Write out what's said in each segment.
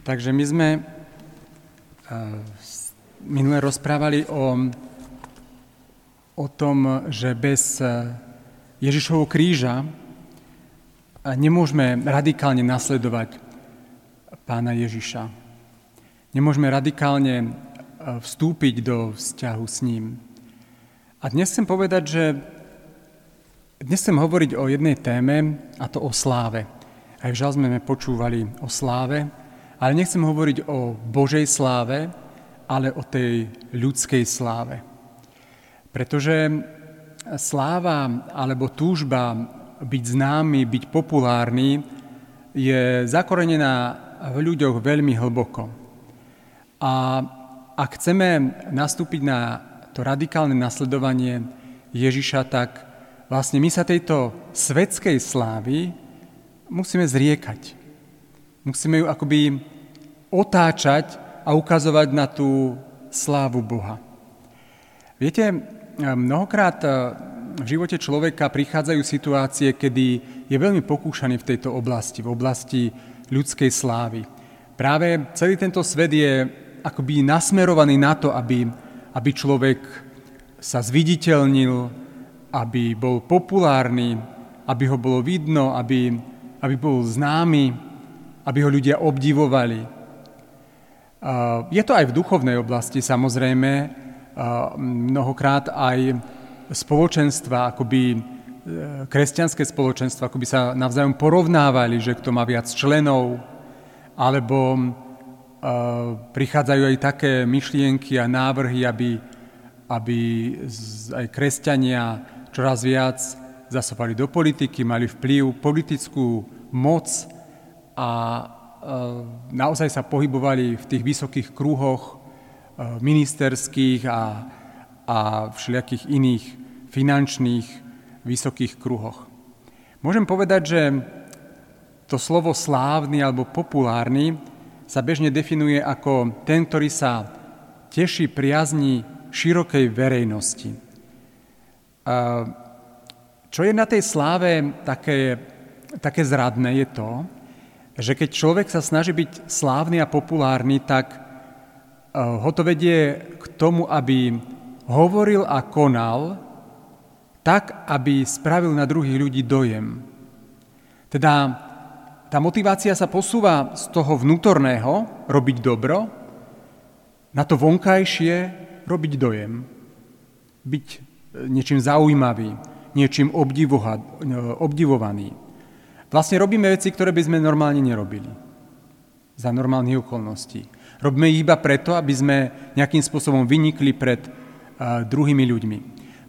Takže my sme uh, minule rozprávali o, o tom, že bez uh, Ježišovho kríža uh, nemôžeme radikálne nasledovať pána Ježiša. Nemôžeme radikálne vstúpiť do vzťahu s ním. A dnes chcem povedať, že dnes chcem hovoriť o jednej téme, a to o sláve. Aj v žal sme počúvali o sláve, ale nechcem hovoriť o Božej sláve, ale o tej ľudskej sláve. Pretože sláva alebo túžba byť známy, byť populárny je zakorenená v ľuďoch veľmi hlboko. A ak chceme nastúpiť na to radikálne nasledovanie Ježiša, tak vlastne my sa tejto svetskej slávy musíme zriekať. Musíme ju akoby otáčať a ukazovať na tú slávu Boha. Viete, mnohokrát eh, v živote človeka prichádzajú situácie, kedy je veľmi pokúšaný v tejto oblasti, v oblasti ľudskej slávy. Práve celý tento svet je akoby nasmerovaný na to, aby, aby človek sa zviditeľnil, aby bol populárny, aby ho bolo vidno, aby, aby bol známy, aby ho ľudia obdivovali. Je to aj v duchovnej oblasti, samozrejme, mnohokrát aj spoločenstva, akoby e, kresťanské spoločenstva, akoby sa navzájom porovnávali, že kto má viac členov, alebo prichádzajú aj také myšlienky a návrhy, aby, aby aj kresťania čoraz viac zasovali do politiky, mali vplyv, politickú moc, a naozaj sa pohybovali v tých vysokých kruhoch e, ministerských a, a všelijakých iných finančných vysokých kruhoch. Môžem povedať, že to slovo slávny alebo populárny sa bežne definuje ako ten, ktorý sa teší priazni širokej verejnosti. Čo je na tej sláve také, také zradné, je to, že keď človek sa snaží byť slávny a populárny, tak eh, ho to vedie k tomu, aby hovoril a konal tak, aby spravil na druhých ľudí dojem. Teda tá motivácia sa posúva z toho vnútorného, robiť dobro, na to vonkajšie, robiť dojem. Byť eh, niečím zaujímavý, niečím obdivovaný. Vlastne robíme veci, ktoré by sme normálne nerobili. Za normálnych okolností. Robíme ich iba preto, aby sme nejakým spôsobom vynikli pred uh, druhými ľuďmi.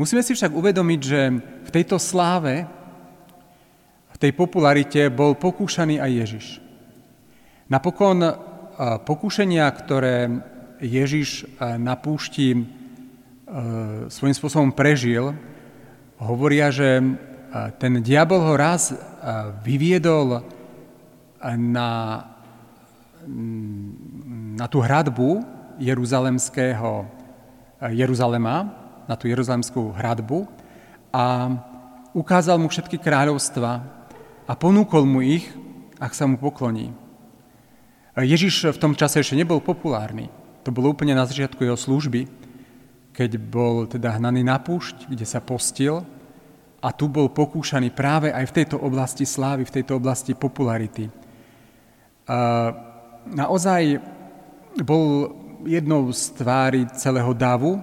Musíme si však uvedomiť, že v tejto sláve, v tej popularite bol pokúšaný aj Ježiš. Napokon uh, pokúšenia, ktoré Ježiš uh, na púšti svojím spôsobom prežil, hovoria, že ten diabol ho raz vyviedol na, na tú hradbu Jeruzalemského, Jeruzalema, na tú Jeruzalemskú hradbu a ukázal mu všetky kráľovstva a ponúkol mu ich, ak sa mu pokloní. Ježiš v tom čase ešte nebol populárny. To bolo úplne na začiatku jeho služby, keď bol teda hnaný na púšť, kde sa postil a tu bol pokúšaný práve aj v tejto oblasti slávy, v tejto oblasti popularity. A naozaj bol jednou z tvári celého davu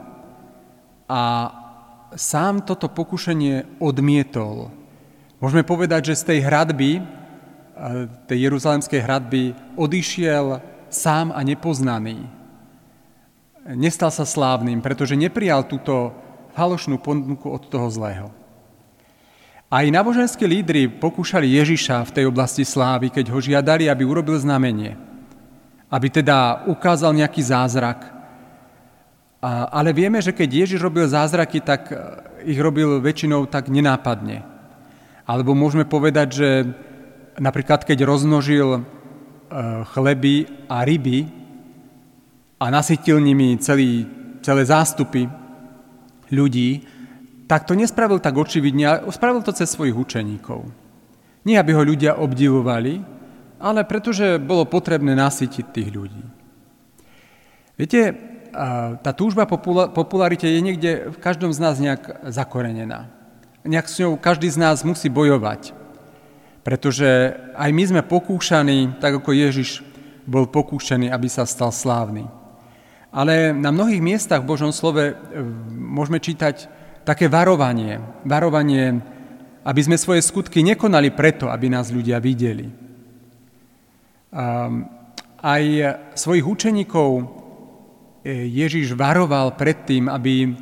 a sám toto pokušenie odmietol. Môžeme povedať, že z tej hradby, tej jeruzalemskej hradby, odišiel sám a nepoznaný. Nestal sa slávnym, pretože neprijal túto falošnú ponuku od toho zlého. Aj náboženskí lídry pokúšali Ježiša v tej oblasti slávy, keď ho žiadali, aby urobil znamenie. Aby teda ukázal nejaký zázrak. Ale vieme, že keď Ježiš robil zázraky, tak e, ich robil väčšinou tak nenápadne. Alebo môžeme povedať, že napríklad keď roznožil e, chleby a ryby a nasytil nimi celý, celé zástupy ľudí, tak to nespravil tak očividne, ale spravil to cez svojich učeníkov. Nie, aby ho ľudia obdivovali, ale pretože bolo potrebné nasytiť tých ľudí. Viete, tá túžba popularite je niekde v každom z nás nejak zakorenená. Nejak s ňou každý z nás musí bojovať. Pretože aj my sme pokúšaní, tak ako Ježiš bol pokúšaný, aby sa stal slávny. Ale na mnohých miestach v Božom slove e, môžeme čítať také varovanie. Varovanie, aby sme svoje skutky nekonali preto, aby nás ľudia videli. Aj svojich učeníkov e, Ježiš varoval pred tým, aby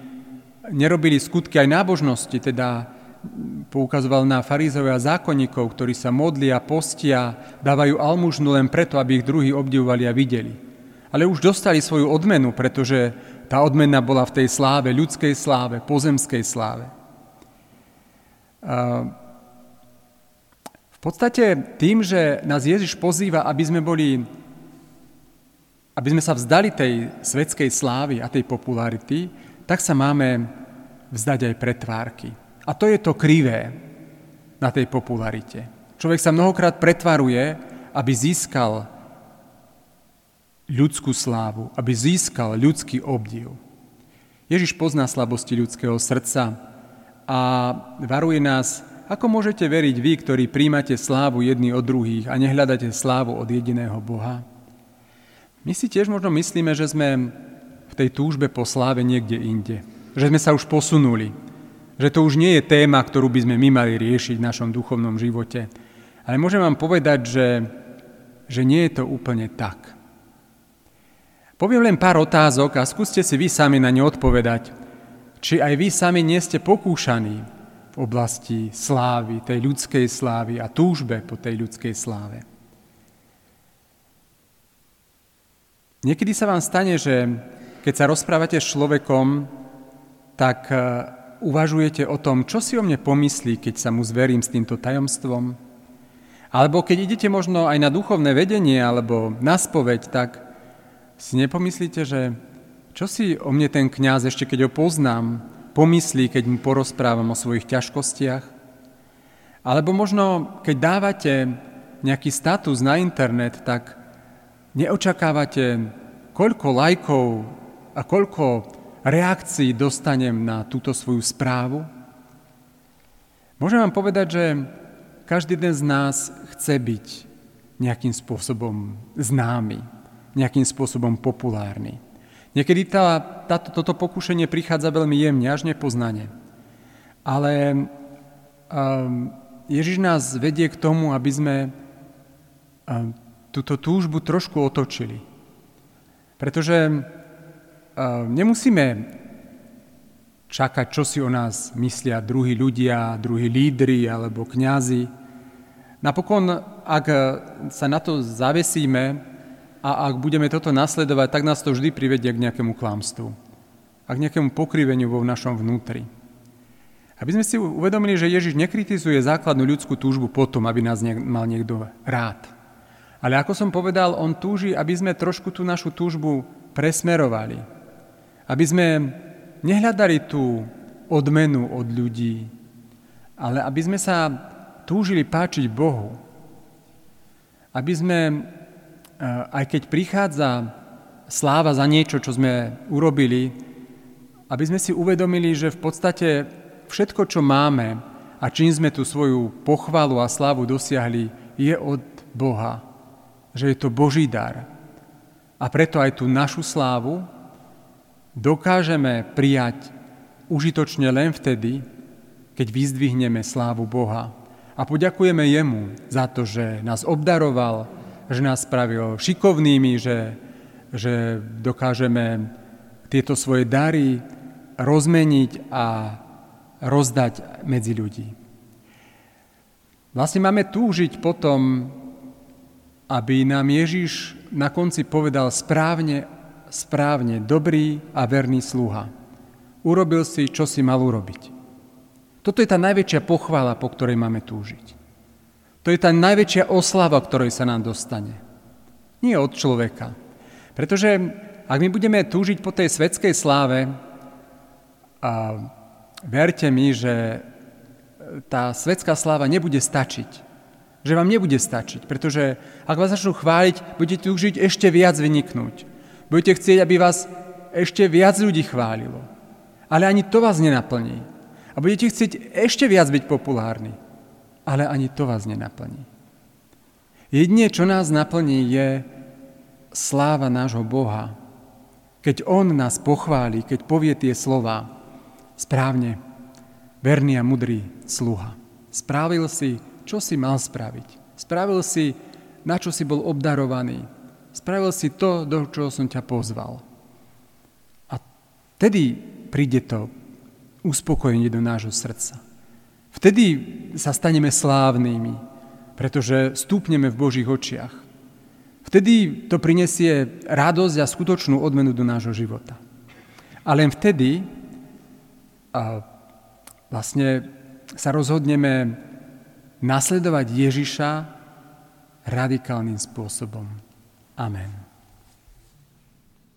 nerobili skutky aj nábožnosti, teda poukazoval na farizov a zákonníkov, ktorí sa modlia, postia, dávajú almužnu len preto, aby ich druhí obdivovali a videli ale už dostali svoju odmenu, pretože tá odmena bola v tej sláve, ľudskej sláve, pozemskej sláve. V podstate tým, že nás Ježiš pozýva, aby sme boli, aby sme sa vzdali tej svetskej slávy a tej popularity, tak sa máme vzdať aj pretvárky. A to je to krivé na tej popularite. Človek sa mnohokrát pretvaruje, aby získal ľudskú slávu, aby získal ľudský obdiv. Ježiš pozná slabosti ľudského srdca a varuje nás, ako môžete veriť vy, ktorí príjmate slávu jedni od druhých a nehľadáte slávu od jediného Boha. My si tiež možno myslíme, že sme v tej túžbe po sláve niekde inde. Že sme sa už posunuli. Že to už nie je téma, ktorú by sme my mali riešiť v našom duchovnom živote. Ale môžem vám povedať, že, že nie je to úplne tak. Poviem len pár otázok a skúste si vy sami na ne odpovedať, či aj vy sami nie ste pokúšaní v oblasti slávy, tej ľudskej slávy a túžbe po tej ľudskej sláve. Niekedy sa vám stane, že keď sa rozprávate s človekom, tak e, uvažujete o tom, čo si o mne pomyslí, keď sa mu zverím s týmto tajomstvom. Alebo keď idete možno aj na duchovné vedenie alebo na spoveď, tak si nepomyslíte, že čo si o mne ten kňaz, ešte keď ho poznám, pomyslí, keď mu porozprávam o svojich ťažkostiach? Alebo možno, keď dávate nejaký status na internet, tak neočakávate, koľko lajkov a koľko reakcií dostanem na túto svoju správu? Môžem vám povedať, že každý jeden z nás chce byť nejakým spôsobom známy nejakým spôsobom populárny. Niekedy tá, táto, toto pokušenie prichádza veľmi jemne, až nepoznane. Ale um, Ježiš nás vedie k tomu, aby sme um, túto túžbu trošku otočili. Pretože um, nemusíme čakať, čo si o nás myslia druhí ľudia, druhí lídry alebo kňazi. Napokon, ak sa na to zavesíme, a ak budeme toto nasledovať, tak nás to vždy privedie k nejakému klamstvu a k nejakému pokriveniu vo našom vnútri. Aby sme si uvedomili, že Ježiš nekritizuje základnú ľudskú túžbu potom, aby nás mal niekto rád. Ale ako som povedal, on túži, aby sme trošku tú našu túžbu presmerovali. Aby sme nehľadali tú odmenu od ľudí, ale aby sme sa túžili páčiť Bohu. Aby sme aj keď prichádza sláva za niečo, čo sme urobili, aby sme si uvedomili, že v podstate všetko, čo máme a čím sme tú svoju pochvalu a slávu dosiahli, je od Boha. Že je to Boží dar. A preto aj tú našu slávu dokážeme prijať užitočne len vtedy, keď vyzdvihneme slávu Boha a poďakujeme Jemu za to, že nás obdaroval, že nás spravil šikovnými, že, že dokážeme tieto svoje dary rozmeniť a rozdať medzi ľudí. Vlastne máme túžiť potom, aby nám Ježiš na konci povedal správne, správne, dobrý a verný sluha. Urobil si, čo si mal urobiť. Toto je tá najväčšia pochvala, po ktorej máme túžiť. To je tá najväčšia oslava, ktorej sa nám dostane. Nie od človeka. Pretože ak my budeme túžiť po tej svetskej sláve, a verte mi, že tá svetská sláva nebude stačiť Že vám nebude stačiť, pretože ak vás začnú chváliť, budete túžiť ešte viac vyniknúť. Budete chcieť, aby vás ešte viac ľudí chválilo. Ale ani to vás nenaplní. A budete chcieť ešte viac byť populárni. Ale ani to vás nenaplní. Jedine, čo nás naplní, je sláva nášho Boha. Keď On nás pochváli, keď povie tie slova správne, verný a mudrý sluha. Spravil si, čo si mal spraviť. Spravil si, na čo si bol obdarovaný. Spravil si to, do čoho som ťa pozval. A tedy príde to uspokojenie do nášho srdca. Vtedy sa staneme slávnymi, pretože stúpneme v Božích očiach. Vtedy to prinesie radosť a skutočnú odmenu do nášho života. A len vtedy a vlastne sa rozhodneme nasledovať Ježiša radikálnym spôsobom. Amen.